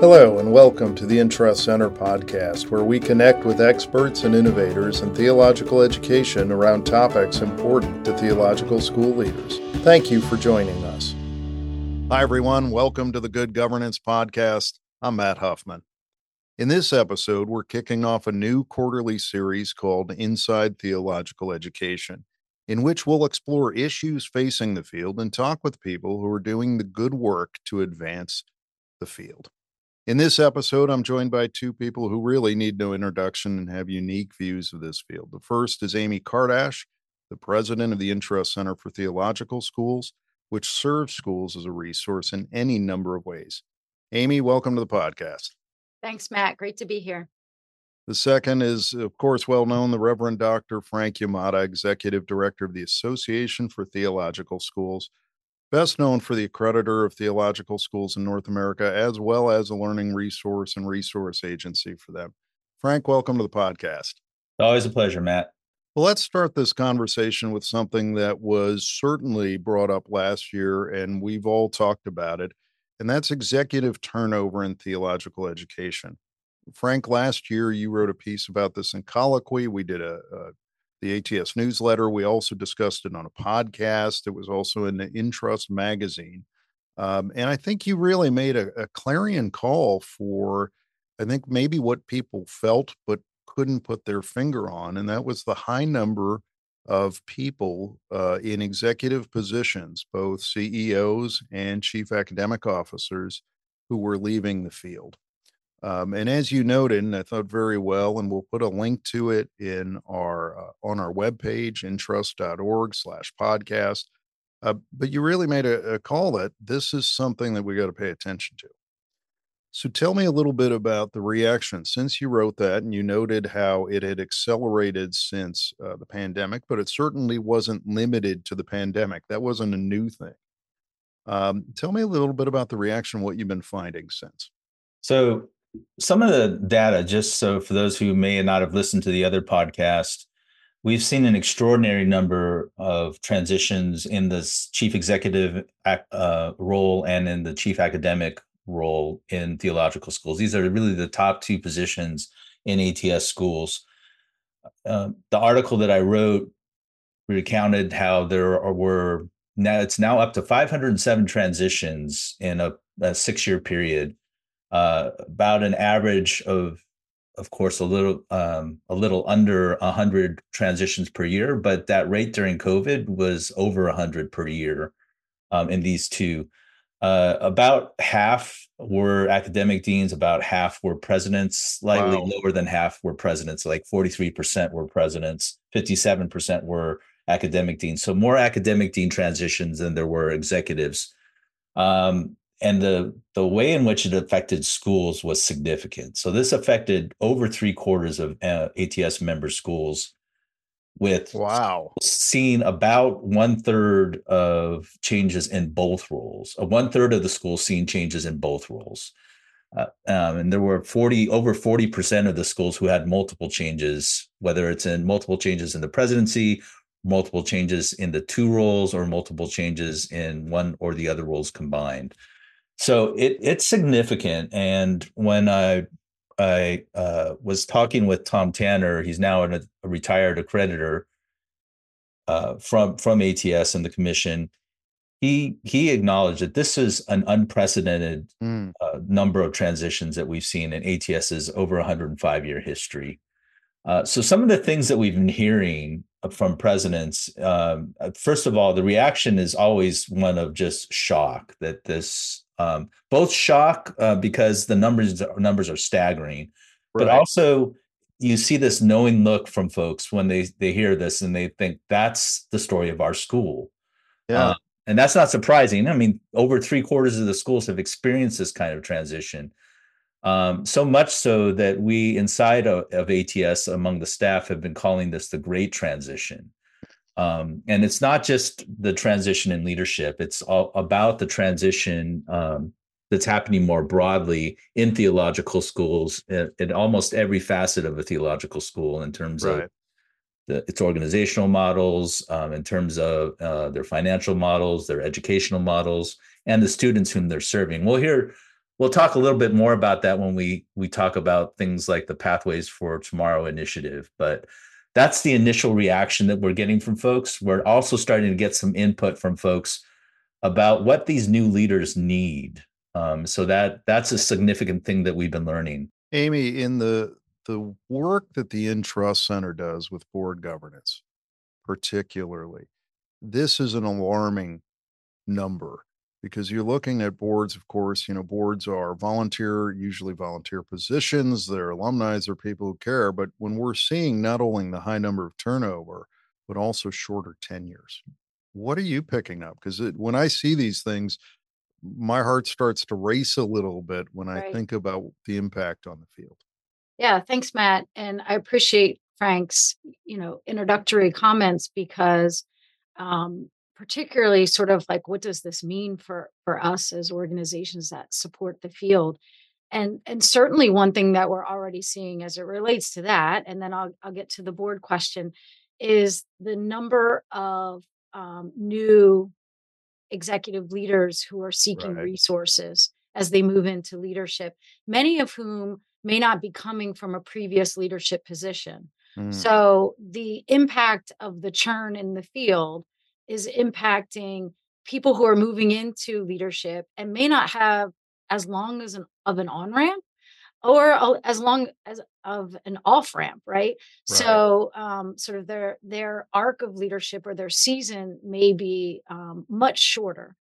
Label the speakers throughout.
Speaker 1: Hello, and welcome to the In Trust Center podcast, where we connect with experts and innovators in theological education around topics important to theological school leaders. Thank you for joining us. Hi, everyone. Welcome to the Good Governance Podcast. I'm Matt Huffman. In this episode, we're kicking off a new quarterly series called Inside Theological Education, in which we'll explore issues facing the field and talk with people who are doing the good work to advance the field. In this episode, I'm joined by two people who really need no introduction and have unique views of this field. The first is Amy Kardash, the president of the In Trust Center for Theological Schools, which serves schools as a resource in any number of ways. Amy, welcome to the podcast.
Speaker 2: Thanks, Matt. Great to be here.
Speaker 1: The second is, of course, well known, the Reverend Dr. Frank Yamada, Executive Director of the Association for Theological Schools best known for the accreditor of theological schools in North America, as well as a learning resource and resource agency for them. Frank, welcome to the podcast.
Speaker 3: Always a pleasure, Matt.
Speaker 1: Well, let's start this conversation with something that was certainly brought up last year, and we've all talked about it, and that's executive turnover in theological education. Frank, last year you wrote a piece about this in Colloquy. We did a, a the ATS newsletter. We also discussed it on a podcast. It was also in the In Trust magazine. Um, and I think you really made a, a, clarion call for, I think, maybe what people felt but couldn't put their finger on. And that was the high number of people uh, in executive positions, both CEOs and chief academic officers, who were leaving the field. Um, and as you noted, and I thought very well, and we'll put a link to it in our uh, on our webpage, intrust.org slash podcast. Uh, but you really made a, a call that this is something that we got to pay attention to. So tell me a little bit about the reaction since you wrote that, and you noted how it had accelerated since uh, the pandemic, but it certainly wasn't limited to the pandemic. That wasn't a new thing. Um, tell me a little bit about the reaction, what you've been finding since.
Speaker 3: So some of the data, just so for those who may not have listened to the other podcast, we've seen an extraordinary number of transitions in the chief executive uh, role and in the chief academic role in theological schools. These are really the top two positions in ATS schools. Uh, the article that I wrote recounted how there were now it's now up to 507 transitions in a, a six year period uh, about an average of of course a little um, a little under 100 transitions per year but that rate during covid was over 100 per year um, in these two uh, about half were academic deans about half were presidents slightly wow. lower than half were presidents like 43% were presidents 57% were academic deans so more academic dean transitions than there were executives um, and the the way in which it affected schools was significant. So this affected over three quarters of uh, ATS member schools, with
Speaker 1: wow
Speaker 3: seeing about one third of changes in both roles. Uh, one third of the schools seeing changes in both roles. Uh, um, and there were 40 over 40% of the schools who had multiple changes whether it's in multiple changes in the presidency multiple changes in the two roles or multiple changes in one or the other roles combined so it it's significant. And when I I uh, was talking with Tom Tanner, he's now a, a retired accreditor uh, from from ATS and the commission. He he acknowledged that this is an unprecedented mm. uh, number of transitions that we've seen in ATS's over 105 year history. Uh, so some of the things that we've been hearing from presidents, um, uh, first of all, the reaction is always one of just shock that this um, both shock uh, because the numbers numbers are staggering, right. but also you see this knowing look from folks when they they hear this and they think that's the story of our school. Yeah. Uh, and that's not surprising. I mean, over three quarters of the schools have experienced this kind of transition. Um, so much so that we inside of, of, ATS among the staff have been calling this the great transition. Um, and it's not just the transition in leadership, it's all about the transition um, that's happening more broadly in theological schools in, in, almost every facet of a theological school in terms right. of the, its organizational models, um, in terms of uh, their financial models, their educational models, and the students whom they're serving. We'll hear we'll talk a little bit more about that when we we talk about things like the Pathways for Tomorrow initiative, but that's the initial reaction that we're getting from folks. We're also starting to get some input from folks about what these new leaders need. Um, so that that's a significant thing that we've been learning.
Speaker 1: Amy, in the the work that the In Trust Center does with board governance, particularly, this is an alarming number because you're looking at boards, of course, you know, boards are volunteer, usually volunteer positions. Their alumni are people who care. But when we're seeing not only the high number of turnover, but also shorter tenures, what are you picking up? Because when I see these things, my heart starts to race a little bit when I
Speaker 2: Right.
Speaker 1: think about the impact on the field.
Speaker 2: Yeah, thanks, Matt. And I appreciate Frank's, you know, introductory comments because um, particularly sort of like what does this mean for for us as organizations that support the field? And and certainly one thing that we're already seeing as it relates to that, and then I'll I'll get to the board question, is the number of um, new executive leaders who are seeking
Speaker 1: Right.
Speaker 2: resources as they move into leadership, many of whom may not be coming from a previous leadership position.
Speaker 1: Mm,
Speaker 2: So the impact of the churn in the field is impacting people who are moving into leadership and may not have as long as an of an on ramp or as long as of an off ramp right
Speaker 1: Right.
Speaker 2: so um, sort of their their arc of leadership or their season may be um, much shorter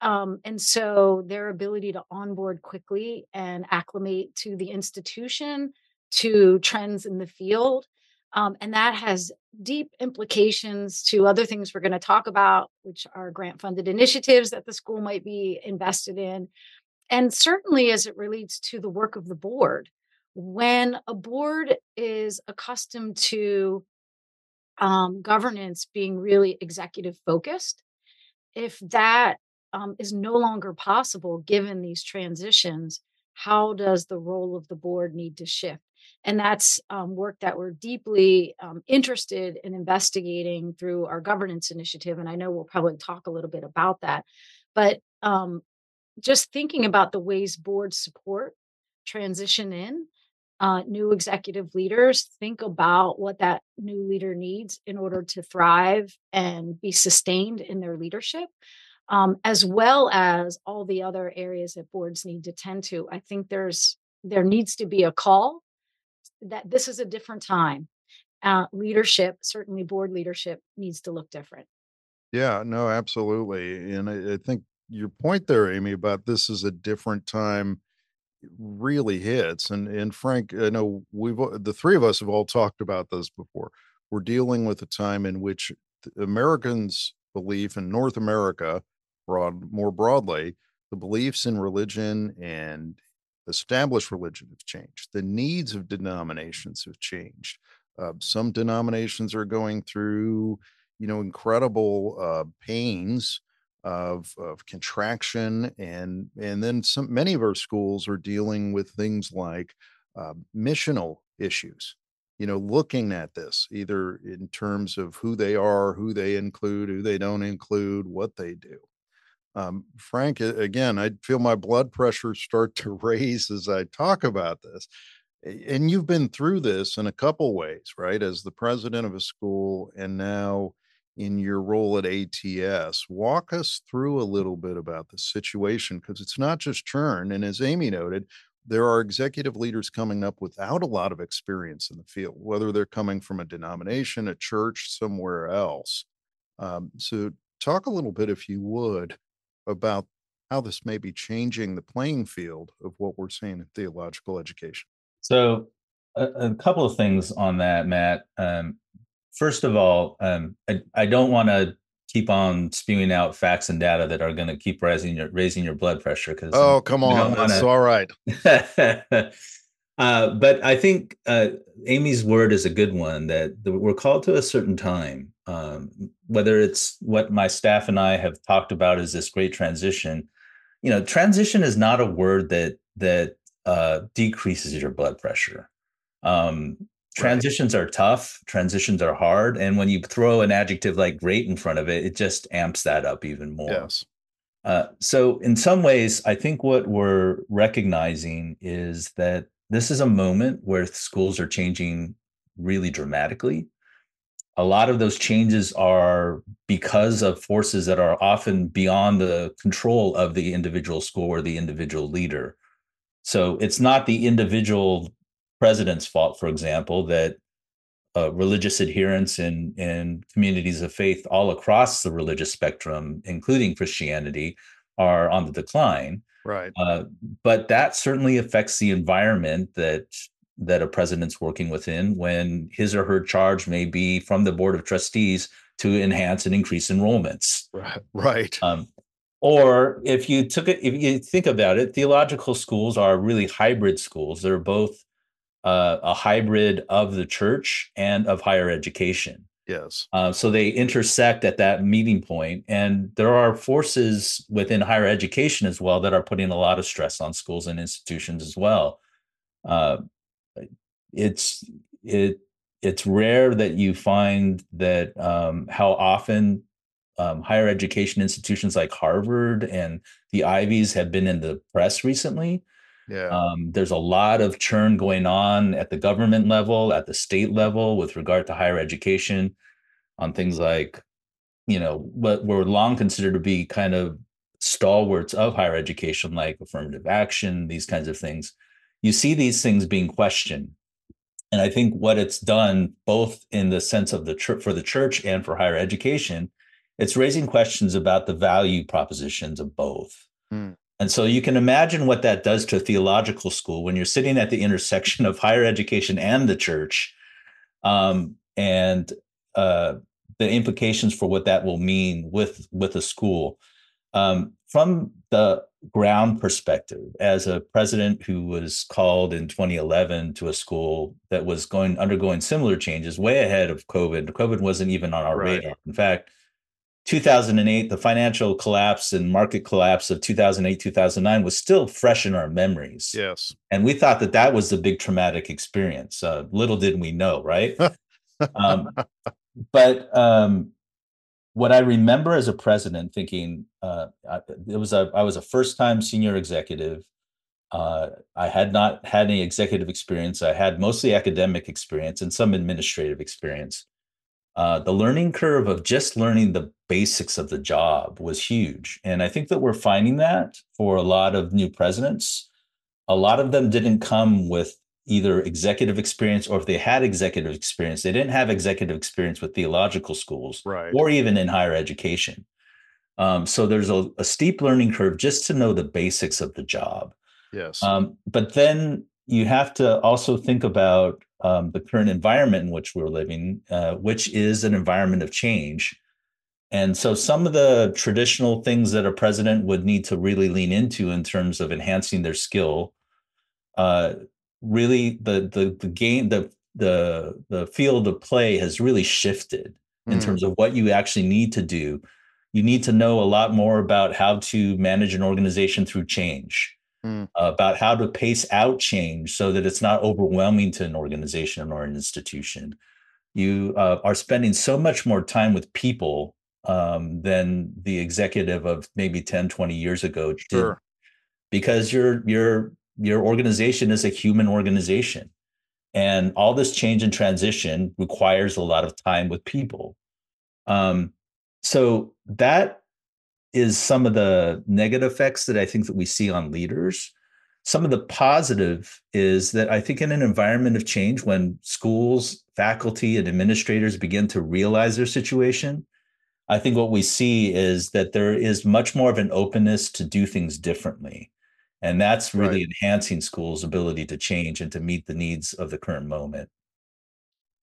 Speaker 2: um, and so their ability to onboard quickly and acclimate to the institution to trends in the field um, and that has deep implications to other things we're going to talk about which are grant funded initiatives that the school might be invested in. And certainly as it relates to the work of the board when a board is accustomed to um, governance being really executive focused if that um, is no longer possible given these transitions how does the role of the board need to shift? And that's um, work that we're deeply um, interested in investigating through our governance initiative and i know we'll probably talk a little bit about that. But um, just thinking about the ways boards support transition in uh, new executive leaders think about what that new leader needs in order to thrive and be sustained in their leadership um, as well as all the other areas that boards need to tend to i think there's there needs to be a call that this is a different time uh, leadership certainly board leadership needs to look different
Speaker 1: Yeah, no, absolutely. And I, I think your point there, Amy, about this is a different time really hits. And and Frank, I know we've the three of us have all talked about this before. We're dealing with a time in which Americans' belief in North America, broad more broadly, the beliefs in religion and established religion have changed. The needs of denominations have changed. Uh, some denominations are going through, you know, incredible uh, pains of of contraction and and then some many of our schools are dealing with things like uh, missional issues you know looking at this either in terms of who they are who they include who they don't include what they do um, frank again i feel my blood pressure start to raise as i talk about this and you've been through this in a couple ways right as the president of a school and now in your role at ATS. Walk us through a little bit about the situation because it's not just churn. And as Amy noted, there are executive leaders coming up without a lot of experience in the field, whether they're coming from a denomination, a church, somewhere else. Um, so, talk a little bit, if you would, about how this may be changing the playing field of what we're seeing in theological education.
Speaker 3: So, a, a couple of things on that, Matt. Um, first of all, um, I, I don't want to keep on spewing out facts and data that are going to keep raising your raising your blood pressure because
Speaker 1: Oh, come on. That's
Speaker 3: wanna-
Speaker 1: all right.
Speaker 3: uh, but I think uh, Amy's word is a good one that we're called to a certain time. Um, whether it's what my staff and I have talked about is this great transition. You know, transition is not a word that that uh, decreases your blood pressure. Um, transitions are tough. Transitions are hard, and when you throw an adjective like "great" in front of it, it just amps that up even more.
Speaker 1: Yes.
Speaker 3: Uh, so, in some ways, I think what we're recognizing is that this is a moment where schools are changing really dramatically. A lot of those changes are because of forces that are often beyond the control of the individual school or the individual leader. So, it's not the individual president's fault, for example, that uh, religious adherence in in communities of faith all across the religious spectrum, including Christianity, are on the decline.
Speaker 1: Right.
Speaker 3: Uh, but that certainly affects the environment that that a president's working within when his or her charge may be from the board of trustees to enhance and increase enrollments.
Speaker 1: Right. Right.
Speaker 3: Um, or if you took it, if you think about it, theological schools are really hybrid schools. They're both uh, a hybrid of the church and of higher education.
Speaker 1: Yes.
Speaker 3: Uh, so they intersect at that meeting point, and there are forces within higher education as well that are putting a lot of stress on schools and institutions as well. Uh, it's it it's rare that you find that um, how often um, higher education institutions like Harvard and the Ivies have been in the press recently
Speaker 1: yeah.
Speaker 3: Um, there's a lot of churn going on at the government level, at the state level, with regard to higher education, on things like, you know, what were long considered to be kind of stalwarts of higher education, like affirmative action, these kinds of things. You see these things being questioned. And I think what it's done, both in the sense of the church for the church and for higher education, it's raising questions about the value propositions of both. Mm. And so you can imagine what that does to a theological school when you're sitting at the intersection of higher education and the church, um, and uh, the implications for what that will mean with with a school. Um, from the ground perspective, as a president who was called in 2011 to a school that was going undergoing similar changes, way ahead of COVID. COVID wasn't even on our right. radar. In fact, 2008, the financial collapse and market collapse of 2008, 2009 was still fresh in our memories.
Speaker 1: Yes.
Speaker 3: And we thought that that was the big traumatic experience. Uh, little did we know, right? um, but um, what I remember as a president thinking, uh, it was a, I was a first time senior executive. Uh, I had not had any executive experience. I had mostly academic experience and some administrative experience uh, the learning curve of just learning the basics of the job was huge. And I think that we're finding that for a lot of new presidents. A lot of them didn't come with either executive experience or if they had executive experience, they didn't have executive experience with theological schools
Speaker 1: right.
Speaker 3: or even in higher education. Um, so there's a, a, steep learning curve just to know the basics of the job.
Speaker 1: Yes.
Speaker 3: Um, but then you have to also think about um, the current environment in which we're living, uh, which is an environment of change. And so, some of the traditional things that a president would need to really lean into in terms of enhancing their skill, uh, really the the the game the the the field of play has really shifted in mm. terms of what you actually need to do. You need to know a lot more about how to manage an organization through change mm. about how to pace out change so that it's not overwhelming to an organization or an institution. You uh, are spending so much more time with people um, than the executive of maybe 10, 20 years ago
Speaker 1: sure.
Speaker 3: did. Because your your your organization is a human organization. And all this change and transition requires a lot of time with people. Um, so that is some of the negative effects that I think that we see on leaders. Some of the positive is that I think in an environment of change, when schools, faculty, and administrators begin to realize their situation, I think what we see is that there is much more of an openness to do things differently. And that's really right. enhancing schools' ability to change and to meet the needs of the current moment.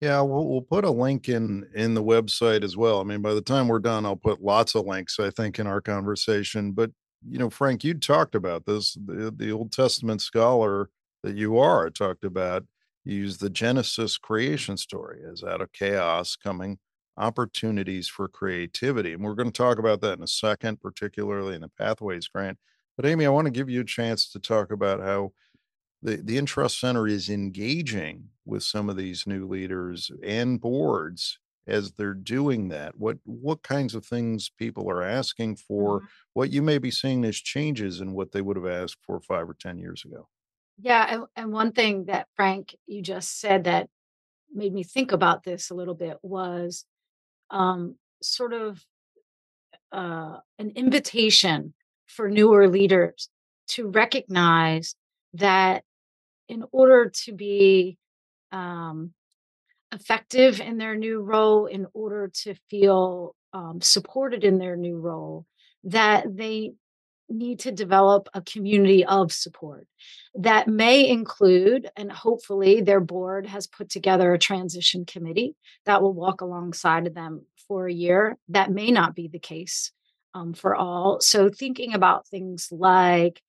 Speaker 1: Yeah, we'll, we'll put a link in in the website as well. I mean, by the time we're done, I'll put lots of links. I think in our conversation. But you know, Frank, you talked about this. The, the Old Testament scholar that you are talked about. You use the Genesis creation story as out of chaos coming opportunities for creativity, and we're going to talk about that in a second, particularly in the Pathways Grant. But Amy, I want to give you a chance to talk about how the, the In Trust Center is engaging with some of these new leaders and boards as they're doing that? What what kinds of things people are asking for?
Speaker 2: Mhm.
Speaker 1: What you may be seeing as changes in what they would have asked for five or ten years ago?
Speaker 2: Yeah, and, and one thing that Frank you just said that made me think about this a little bit was um, sort of uh, an invitation for newer leaders to recognize that in order to be um, effective in their new role, in order to feel um, supported in their new role, that they need to develop a community of support that may include, and hopefully their board has put together a transition committee that will walk alongside of them for a year. That may not be the case um, for all. So, thinking about things like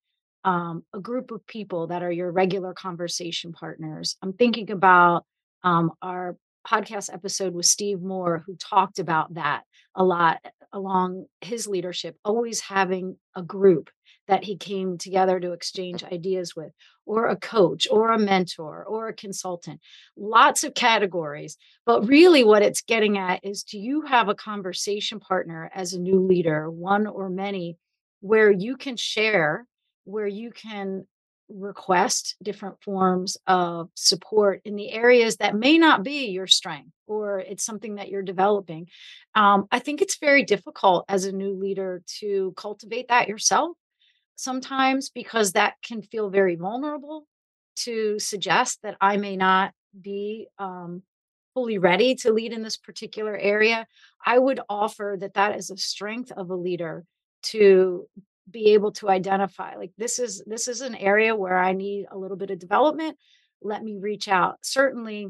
Speaker 2: um, a group of people that are your regular conversation partners. I'm thinking about um, our podcast episode with Steve Moore, who talked about that a lot along his leadership, always having a group that he came together to exchange ideas with, or a coach, or a mentor, or a consultant. Lots of categories. But really, what it's getting at is do you have a conversation partner as a new leader, one or many, where you can share, where you can request different forms of support in the areas that may not be your strength or it's something that you're developing. Um, I think it's very difficult as a new leader to cultivate that yourself sometimes because that can feel very vulnerable to suggest that I may not be um, fully ready to lead in this particular area. I would offer that that is a strength of a leader to be able to identify like this is this is an area where I need a little bit of development. Let me reach out. Certainly,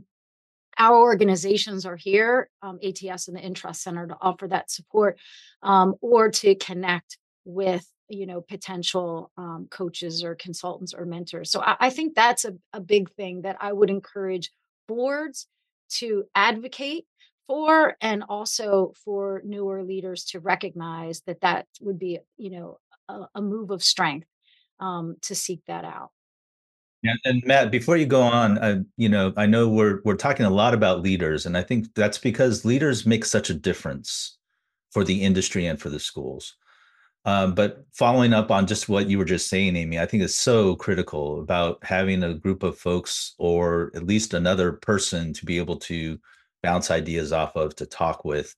Speaker 2: our organizations are here, um, ATS and the In Trust Center, to offer that support um, or to connect with you know potential um, coaches or consultants or mentors. So I, I think that's a, a big thing that I would encourage boards to advocate for and also for newer leaders to recognize that that would be you know a, a move of strength um, to seek that out.
Speaker 3: Yeah, and Matt, before you go on, uh, you know, I know we're we're talking a lot about leaders, and I think that's because leaders make such a difference for the industry and for the schools. Um, but following up on just what you were just saying, Amy, I think it's so critical about having a group of folks or at least another person to be able to bounce ideas off of to talk with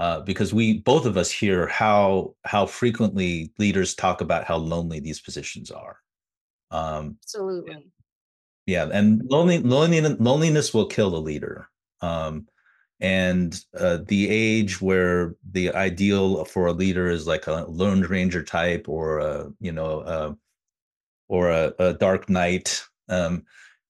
Speaker 3: uh, because we both of us hear how how frequently leaders talk about how lonely these positions are. Um,
Speaker 2: Absolutely.
Speaker 3: yeah, and lonely, loneliness, loneliness will kill a leader. Um, and uh, the age where the ideal for a leader is like a lone ranger type or a you know uh, or a, a dark knight um,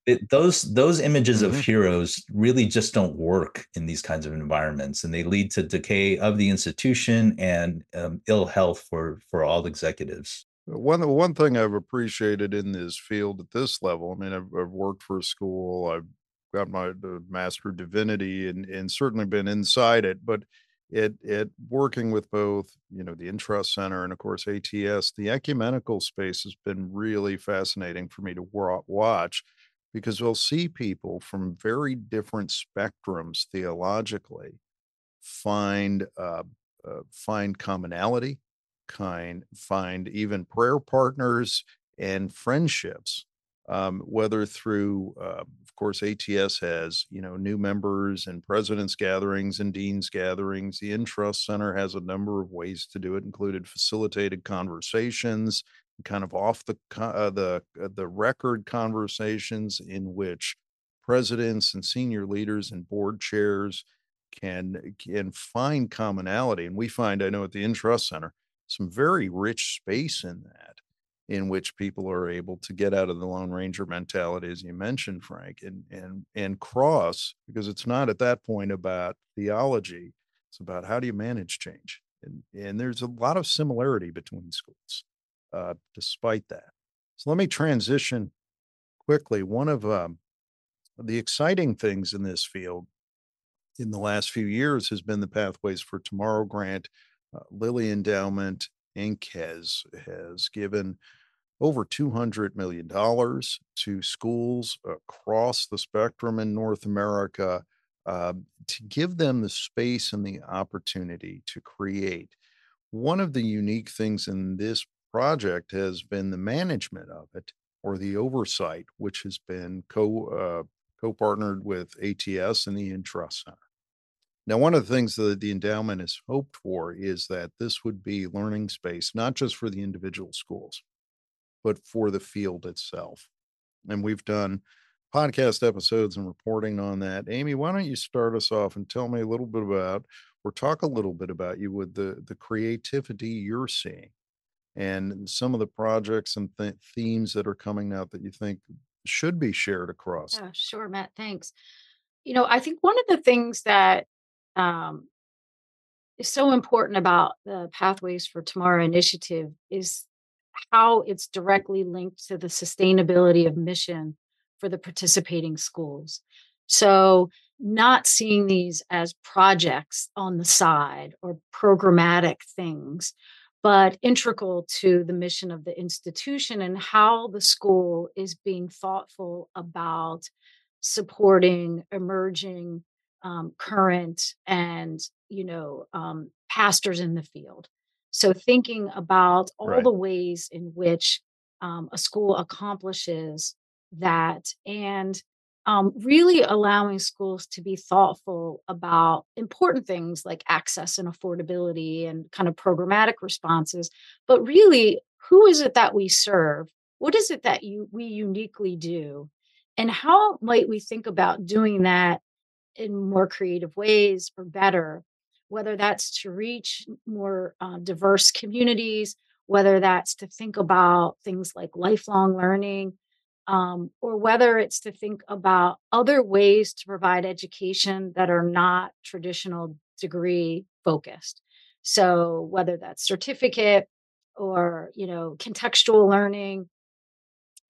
Speaker 3: it, those those images of
Speaker 1: Mhm.
Speaker 3: heroes really just don't work in these kinds of environments and they lead to decay of the institution and um, ill health for for all executives
Speaker 1: One one thing I've appreciated in this field at this level, I mean, I've, I've worked for a school, I've got my Master Divinity, and and certainly been inside it, but it it working with both, you know, the In Trust Center and of course ATS, the ecumenical space has been really fascinating for me to watch because we'll see people from very different spectrums theologically find uh, uh, find commonality, kind find even prayer partners and friendships. Um, whether through, uh, of course, ATS has you know new members and presidents gatherings and deans gatherings. The In Trust Center has a number of ways to do it, included facilitated conversations, kind of off the uh, the uh, the record conversations in which presidents and senior leaders and board chairs can can find commonality. And we find, I know at the In Trust Center, some very rich space in that, in which people are able to get out of the Lone Ranger mentality, as you mentioned, Frank, and and and cross because it's not at that point about theology. It's about how do you manage change. And and there's a lot of similarity between schools, uh, despite that. So let me transition quickly. One of um, the exciting things in this field in the last few years has been the Pathways for Tomorrow grant. Uh, Lilly Endowment Inc. has has given over $200 million to schools across the spectrum in North America uh, to give them the space and the opportunity to create. One of the unique things in this project has been the management of it or the oversight, which has been co uh, co-partnered with ATS and the In Trust Center. Now, one of the things that the endowment has hoped for is that this would be learning space, not just for the individual schools, but for the field itself. And we've done podcast episodes and reporting on that. Amy, why don't you start us off and tell me a little bit about, or talk a little bit about you with the the creativity you're seeing, and some of the projects and th- themes that are coming out that you think should be shared across.
Speaker 2: Yeah, sure, Matt. Thanks. You know, I think one of the things that um, is so important about the Pathways for Tomorrow initiative is how it's directly linked to the sustainability of mission for the participating schools. So, not seeing these as projects on the side or programmatic things, but integral to the mission of the institution and how the school is being thoughtful about supporting emerging um, current and you know um, pastors in the field so thinking about all
Speaker 1: Right.
Speaker 2: the ways in which um, a school accomplishes that and um, really allowing schools to be thoughtful about important things like access and affordability and kind of programmatic responses but really who is it that we serve what is it that you we uniquely do and how might we think about doing that in more creative ways or better, whether that's to reach more uh, diverse communities, whether that's to think about things like lifelong learning, um, or whether it's to think about other ways to provide education that are not traditional degree focused. So whether that's certificate or you know contextual learning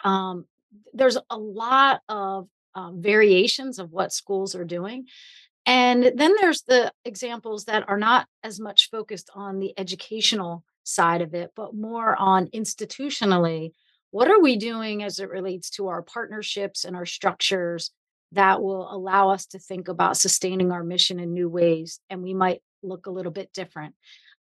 Speaker 2: um, there's a lot of um, variations of what schools are doing. And then there's the examples that are not as much focused on the educational side of it, but more on institutionally. What are we doing as it relates to our partnerships and our structures that will allow us to think about sustaining our mission in new ways? And we might look a little bit different.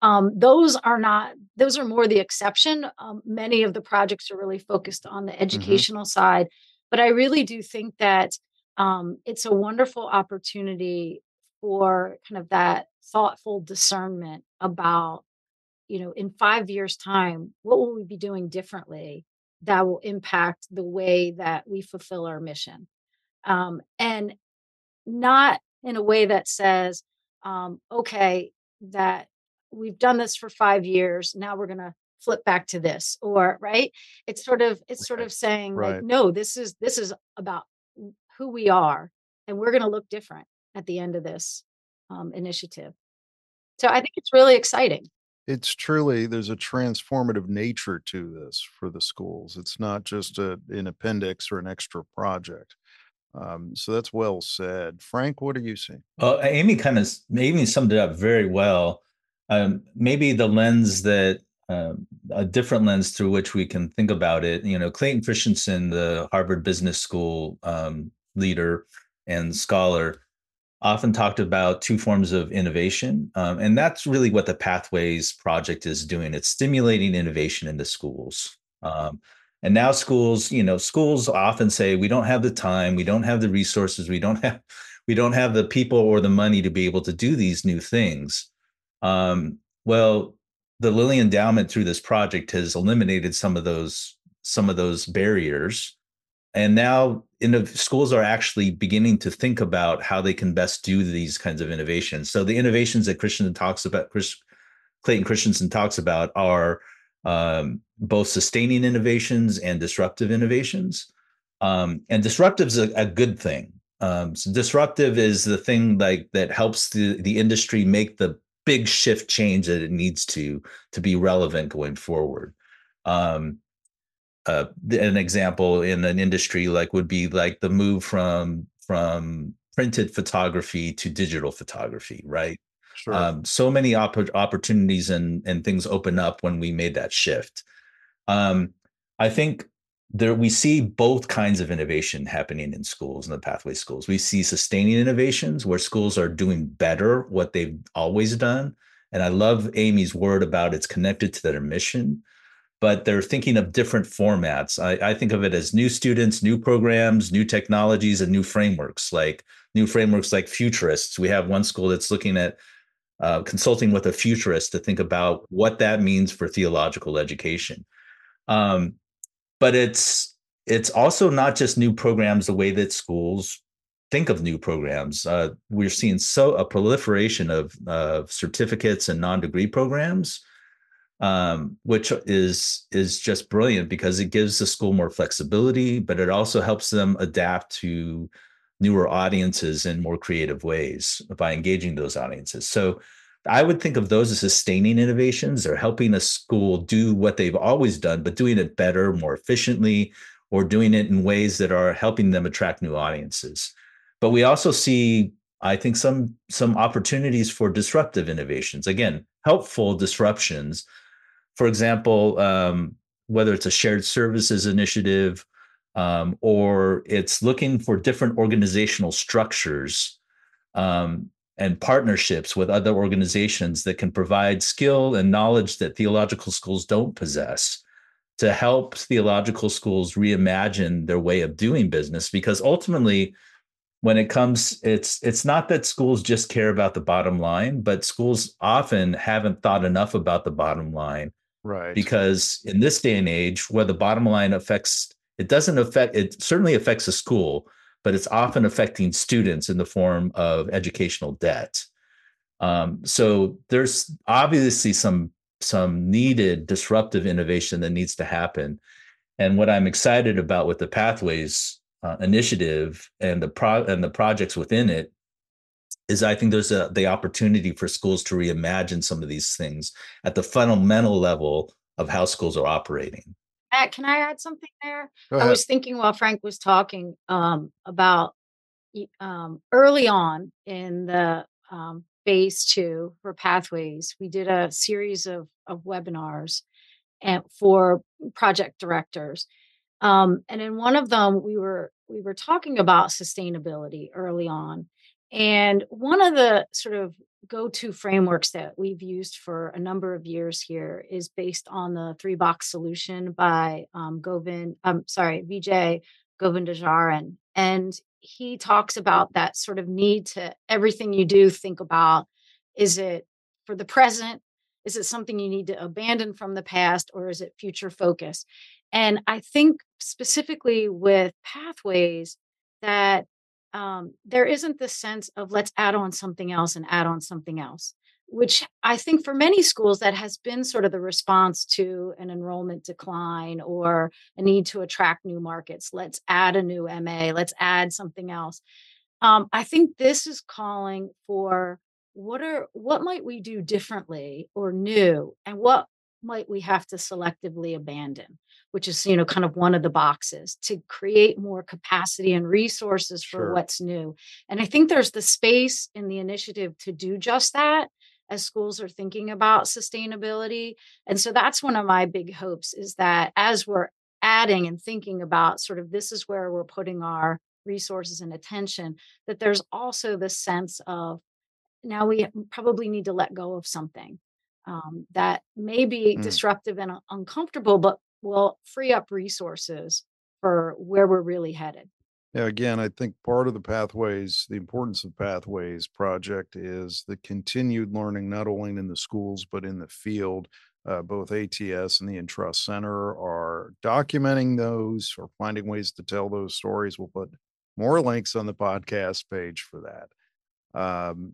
Speaker 2: Um, those are not, those are more the exception. Um, many of the projects are really focused on the
Speaker 1: hmm
Speaker 2: educational side. But I really do think that um, it's a wonderful opportunity for kind of that thoughtful discernment about, you know, in five years' time, what will we be doing differently that will impact the way that we fulfill our mission? Um, and not in a way that says, um, okay, that we've done this for five years. Now we're going to flip back to this or right it's sort of it's sort of saying like no this is this is about who we are and we're going to look different at the end of this um, initiative so i think it's really exciting
Speaker 1: It's truly, there's a transformative nature to this for the schools. It's not just a, an appendix or an extra project. Um, so that's well said. Frank, what do you see?
Speaker 3: Well, Amy kind of Amy summed it up very well. Um, maybe the lens that um, a different lens through which we can think about it. You know, Clayton Christensen, the Harvard Business School um, leader and scholar, often talked about two forms of innovation, um, and that's really what the Pathways Project is doing. It's stimulating innovation in the schools. Um, and now schools, you know, schools often say we don't have the time, we don't have the resources, we don't have we don't have the people or the money to be able to do these new things. Um, well, the Lilly Endowment through this project has eliminated some of those some of those barriers, and now in the schools are actually beginning to think about how they can best do these kinds of innovations. So the innovations that Christian talks about, Chris, Clayton Christensen talks about, are um, both sustaining innovations and disruptive innovations. Um, and disruptive is a, a good thing. Um, so disruptive is the thing like that helps the, the industry make the big shift change that it needs to to be relevant going forward. Um, uh, an example in an industry like would be like the move from from printed photography to digital photography, right?
Speaker 1: Sure.
Speaker 3: Um, so many opp- opportunities and and things open up when we made that shift. Um, I think there we see both kinds of innovation happening in schools in the pathway schools we see sustaining innovations where schools are doing better what they've always done and i love amy's word about it's connected to their mission but they're thinking of different formats. I, I think of it as new students new programs new technologies and new frameworks like new frameworks like futurists. We have one school that's looking at uh, consulting with a futurist to think about what that means for theological education. Um, but it's it's also not just new programs the way that schools think of new programs. Uh, we're seeing so a proliferation of uh, certificates and non-degree programs, um, which is is just brilliant because it gives the school more flexibility, but it also helps them adapt to newer audiences in more creative ways by engaging those audiences. So I would think of those as sustaining innovations. They're helping a school do what they've always done, but doing it better, more efficiently, or doing it in ways that are helping them attract new audiences. But we also see, I think, some some opportunities for disruptive innovations. Again, helpful disruptions. For example, um, whether it's a shared services initiative um, or it's looking for different organizational structures um, and partnerships with other organizations that can provide skill and knowledge that theological schools don't possess to help theological schools reimagine their way of doing business. Because ultimately when it comes it's it's not that schools just care about the bottom line but schools often haven't thought enough about the bottom line
Speaker 1: right
Speaker 3: because in this day and age where the bottom line affects it doesn't affect it certainly affects a school but it's often affecting students in the form of educational debt. Um, so there's obviously some some needed disruptive innovation that needs to happen. And what I'm excited about with the Pathways uh, initiative and the pro and the projects within it is I think there's a the opportunity for schools to reimagine some of these things at the fundamental level of how schools are operating.
Speaker 2: Matt, can I add something there? I was thinking while Frank was talking um, about um, early on in the um, phase two for pathways, we did a series of, of webinars and for project directors. Um, and in one of them, we were we were talking about sustainability early on. And one of the sort of go-to frameworks that we've used for a number of years here is based on the three box solution by um, Govind, I'm um, sorry, Vijay Govindarajan. And he talks about that sort of need to everything you do think about is it for the present? Is it something you need to abandon from the past or is it future focus? And I think specifically with pathways that um, there isn't the sense of let's add on something else and add on something else, which I think for many schools that has been sort of the response to an enrollment decline or a need to attract new markets. Let's add a new MA, let's add something else. Um, I think this is calling for what are what might we do differently or new and what might we have to selectively abandon which is you know kind of one of the boxes to create more capacity and resources for sure. what's new. And i think there's the space in the initiative to do just that as schools are thinking about sustainability. And so that's one of my big hopes is that as we're adding and thinking about sort of this is where we're putting our resources and attention that there's also the sense of now we probably need to let go of something um, that may be mm. disruptive and uncomfortable, but will free up resources for where we're really headed.
Speaker 1: Yeah, again, I think part of the pathways, the importance of pathways project is the continued learning, not only in the schools, but in the field. Uh, both ATS and the In Trust Center are documenting those or finding ways to tell those stories. We'll put more links on the podcast page for that. Um,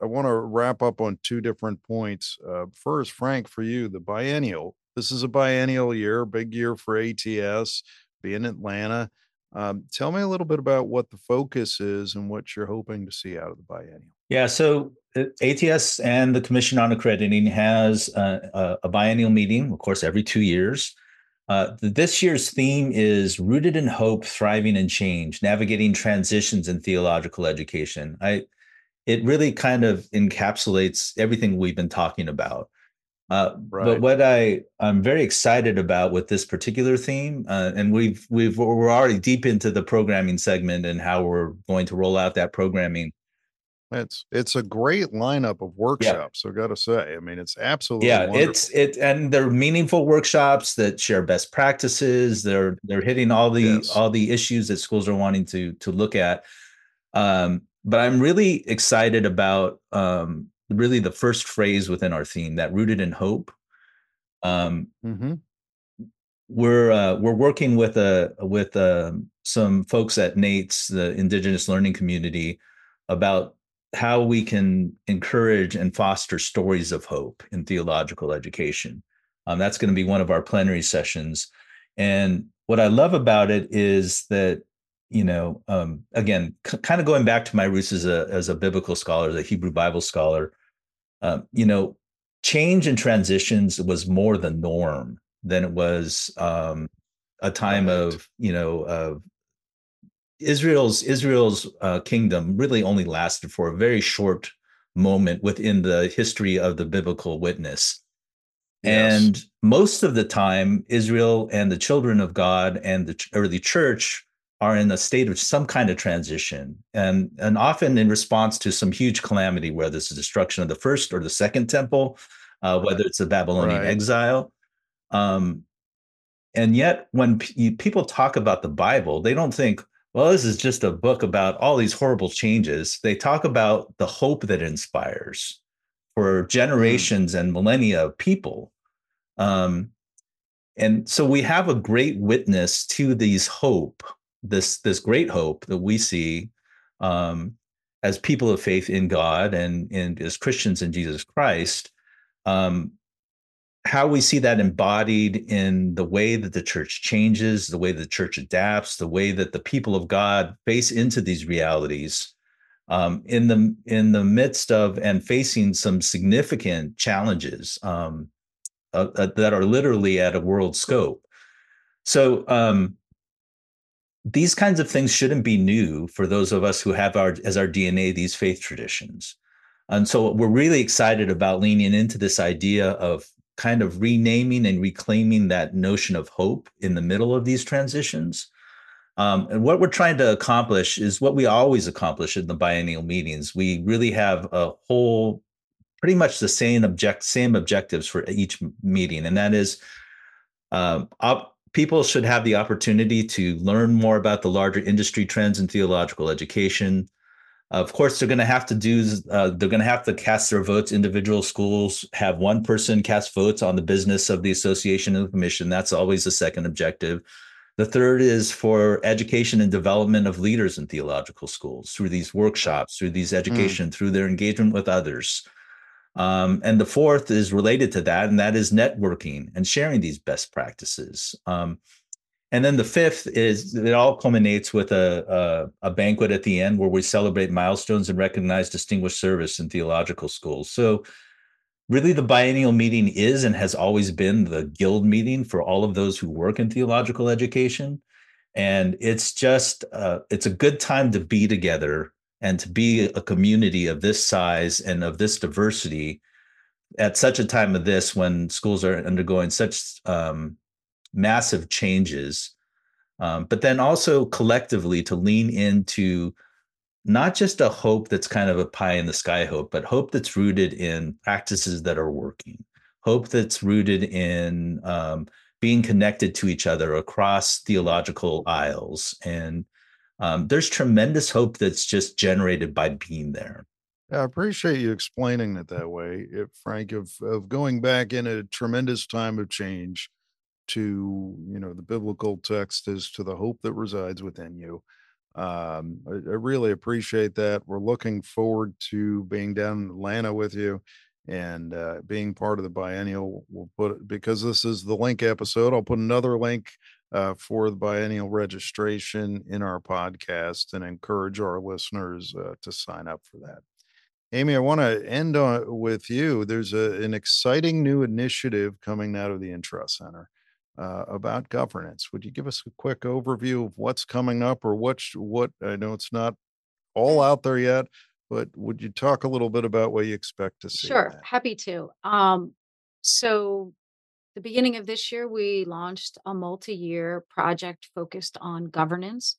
Speaker 1: I want to wrap up on two different points. Uh, first, Frank, for you, the biennial. This is a biennial year, big year for ATS, be in Atlanta. Um, tell me a little bit about what the focus is and what you're hoping to see out of the biennial.
Speaker 3: Yeah, so uh, ATS and the Commission on Accrediting has a, a biennial meeting, of course, every two years. Uh, this year's theme is rooted in hope, thriving in change, navigating transitions in theological education. I it really kind of encapsulates everything we've been talking about. Uh,
Speaker 1: Right.
Speaker 3: But what I I'm very excited about with this particular theme, uh, and we've we've we're already deep into the programming segment and how we're going to roll out that programming.
Speaker 1: It's it's a great lineup of workshops. I got to say, I mean, it's absolutely
Speaker 3: yeah
Speaker 1: wonderful.
Speaker 3: it's it and they're meaningful workshops that share best practices they're they're hitting all the
Speaker 1: Yes.
Speaker 3: all the issues that schools are wanting to to look at um but i'm really excited about um really the first phrase within our theme that rooted in hope. Um
Speaker 1: hmm
Speaker 3: we're uh, we're working with a with um, some folks at NAIITS the Indigenous Learning Community about how we can encourage and foster stories of hope in theological education. Um, that's going to be one of our plenary sessions, and what I love about it is that you know um, again c- kind of going back to my roots as a as a biblical scholar, as a Hebrew Bible scholar, um, you know change and transitions was more the norm than it was um, a time
Speaker 1: Right.
Speaker 3: of you know of Israel's Israel's uh, kingdom really only lasted for a very short moment within the history of the biblical witness.
Speaker 1: Yes.
Speaker 3: And most of the time, Israel and the children of God and the early church are in a state of some kind of transition, and and often in response to some huge calamity, whether it's the destruction of the first or the second temple, uh, whether it's the Babylonian
Speaker 1: Right.
Speaker 3: exile. Um, and yet, when p- people talk about the Bible, they don't think, well, this is just a book about all these horrible changes. They talk about the hope that inspires for generations and millennia of people. Um, and so we have a great witness to these hope, this this great hope that we see um, as people of faith in God and, and as Christians in Jesus Christ. Um, how we see that embodied in the way that the church changes, the way the church adapts, the way that the people of God face into these realities um, in the in the midst of and facing some significant challenges um, uh, uh, that are literally at a world scope. So um, these kinds of things shouldn't be new for those of us who have our as our DNA these faith traditions. And so we're really excited about leaning into this idea of kind of renaming and reclaiming that notion of hope in the middle of these transitions. Um, and what we're trying to accomplish is what we always accomplish in the biennial meetings. We really have a whole, pretty much the same object, same objectives for each meeting, and that is, um, people should have the opportunity to learn more about the larger industry trends in theological education. Of course, they're going to have to do. Uh, they're going to have to cast their votes. Individual schools have one person cast votes on the business of the association and the commission. That's always the second objective. The third is for education and development of leaders in theological schools through these workshops, through these education, through their engagement with others. Um, and the fourth is related to that, and that is networking and sharing these best practices. Um, and then the fifth is it all culminates with a, a, a banquet at the end where we celebrate milestones and recognize distinguished service in theological schools. So, really, the biennial meeting is and has always been the guild meeting for all of those who work in theological education. And it's just uh, it's a good time to be together and to be a community of this size and of this diversity at such a time of this when schools are undergoing such um, massive changes, um, but then also collectively to lean into not just a hope that's kind of a pie in the sky hope, but hope that's rooted in practices that are working, hope that's rooted in um, being connected to each other across theological aisles. And um, there's tremendous hope that's just generated by being there.
Speaker 1: I appreciate you explaining it that way, eh, Frank, of, of going back in a tremendous time of change to, you know, the biblical text as to the hope that resides within you. Um, I, I really appreciate that. We're looking forward to being down in Atlanta with you and uh, being part of the biennial. We'll put because this is the link episode. I'll put another link uh, for the biennial registration in our podcast and encourage our listeners uh, to sign up for that. Amy, I want to end on with you. There's a, an exciting new initiative coming out of the In Trust Center uh, about governance. Would you give us a quick overview of what's coming up, or what what? I know it's not all out there yet, but would you talk a little bit about what you expect to see?
Speaker 2: Sure, happy to. Um, so the beginning of this year, we launched a multi-year project focused on governance.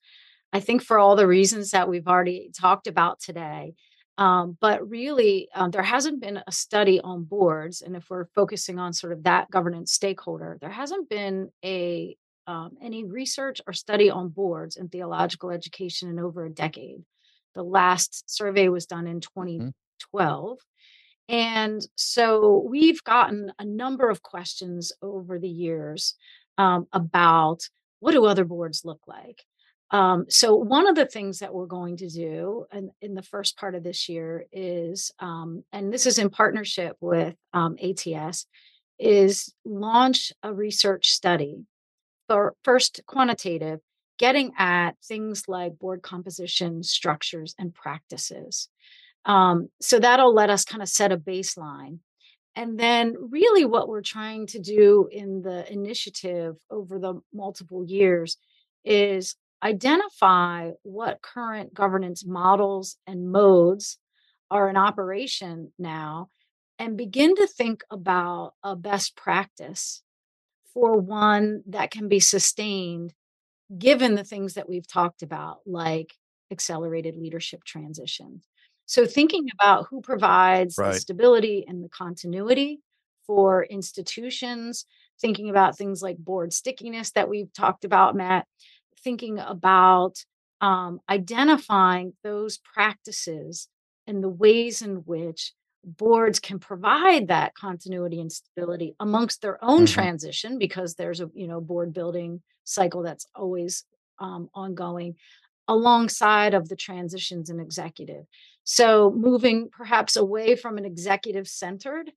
Speaker 2: I think for all the reasons that we've already talked about today. Um, but really, um, there hasn't been a study on boards, and if we're focusing on sort of that governance stakeholder, there hasn't been a um, any research or study on boards in theological education in over a decade. The last survey was done in
Speaker 1: Mhm.
Speaker 2: 2012. And so we've gotten a number of questions over the years um, about what do other boards look like? Um, so one of the things that we're going to do in, in the first part of this year is, um, and this is in partnership with um, ATS, is launch a research study for first quantitative, getting at things like board composition, structures, and practices. Um, so that'll let us kind of set a baseline. And then, really, what we're trying to do in the initiative over the multiple years is identify what current governance models and modes are in operation now and begin to think about a best practice for one that can be sustained given the things that we've talked about, like accelerated leadership transitions. So, thinking about who provides the stability and the continuity for institutions, thinking about things like board stickiness that we've talked about, Matt, thinking about um, identifying those practices and the ways in which boards can provide that continuity and stability amongst their own
Speaker 1: Mhm.
Speaker 2: transition because there's a you know board building cycle that's always um, ongoing alongside of the transitions in executive. So moving perhaps away from an executive centered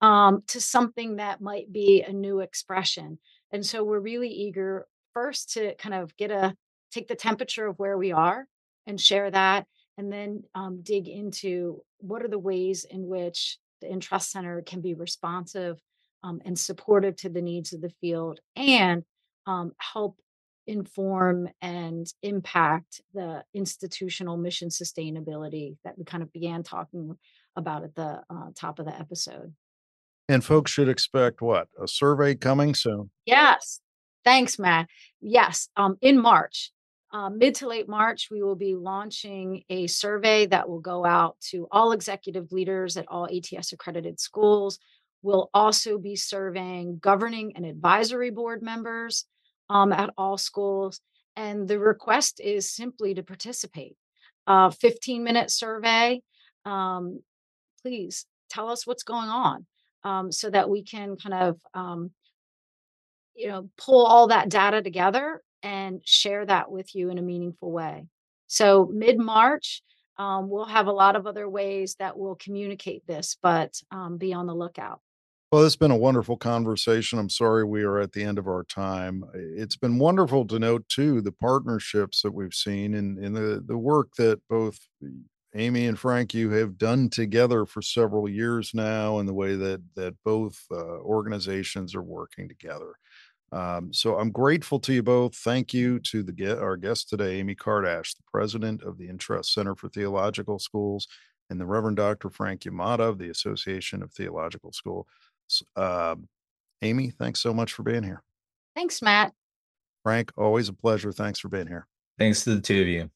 Speaker 2: um, to something that might be a new expression. And so we're really eager first to kind of get a take the temperature of where we are and share that and then um, dig into what are the ways in which the In Trust Center can be responsive um, and supportive to the needs of the field and um, help inform and impact the institutional mission sustainability that we kind of began talking about at the uh, top of the episode.
Speaker 1: And folks should expect what? A survey coming soon.
Speaker 2: Yes. Thanks, Matt. Yes. Um, in March, uh, mid to late March, we will be launching a survey that will go out to all executive leaders at all ATS accredited schools. We'll also be surveying governing and advisory board members um, at all schools. And the request is simply to participate. A 15 minute survey. Um, please tell us what's going on um, so that we can kind of um, you know pull all that data together and share that with you in a meaningful way so mid march um, we'll have a lot of other ways that we'll communicate this but um, be on the lookout
Speaker 1: Well, it's been a wonderful conversation. I'm sorry we are at the end of our time. It's been wonderful to note too the partnerships that we've seen and, and the, the work that both Amy and Frank you have done together for several years now and the way that that both uh, organizations are working together. Um, so I'm grateful to you both. Thank you to the our guest today, Amy Kardash, the president of the In Trust Center for Theological Schools, and the Reverend Dr. Frank Yamada of the Association of Theological Schools. Um, Amy, thanks so much for being here.
Speaker 2: thanks matt
Speaker 1: Frank, always a pleasure. Thanks for being here.
Speaker 3: Thanks to the two of you.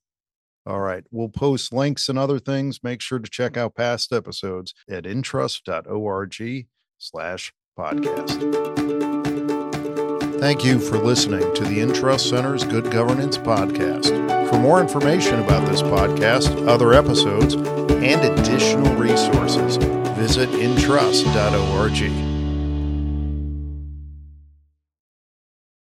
Speaker 1: All right. We'll post links and other things. Make sure to check out past episodes at intrust.org slash podcast. Thank you for listening to the In Trust Center's Good Governance Podcast. For more information about this podcast, other episodes, and additional resources, visit intrust.org.